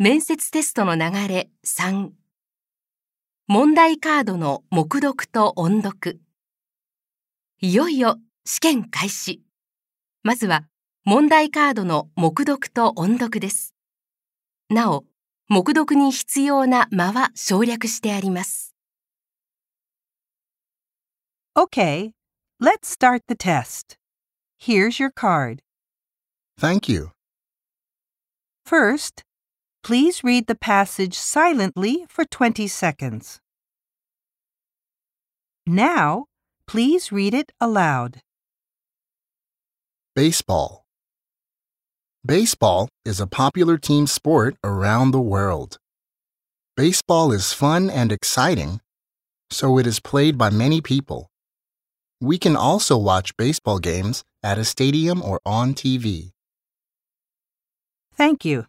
面接テストの流れ3問題カードの目読と音読いよいよ試験開始まずは問題カードの目読と音読ですなお目読に必要な間は省略してあります Okay, let's start the test. Here's your card. Thank you. First, please read the passage silently for 20 seconds. Now, please read it aloud. Baseball. Baseball is a popular team sport around the world. Baseball is fun and exciting, so it is played by many people. We can also watch baseball games at a stadium or on TV. Thank you.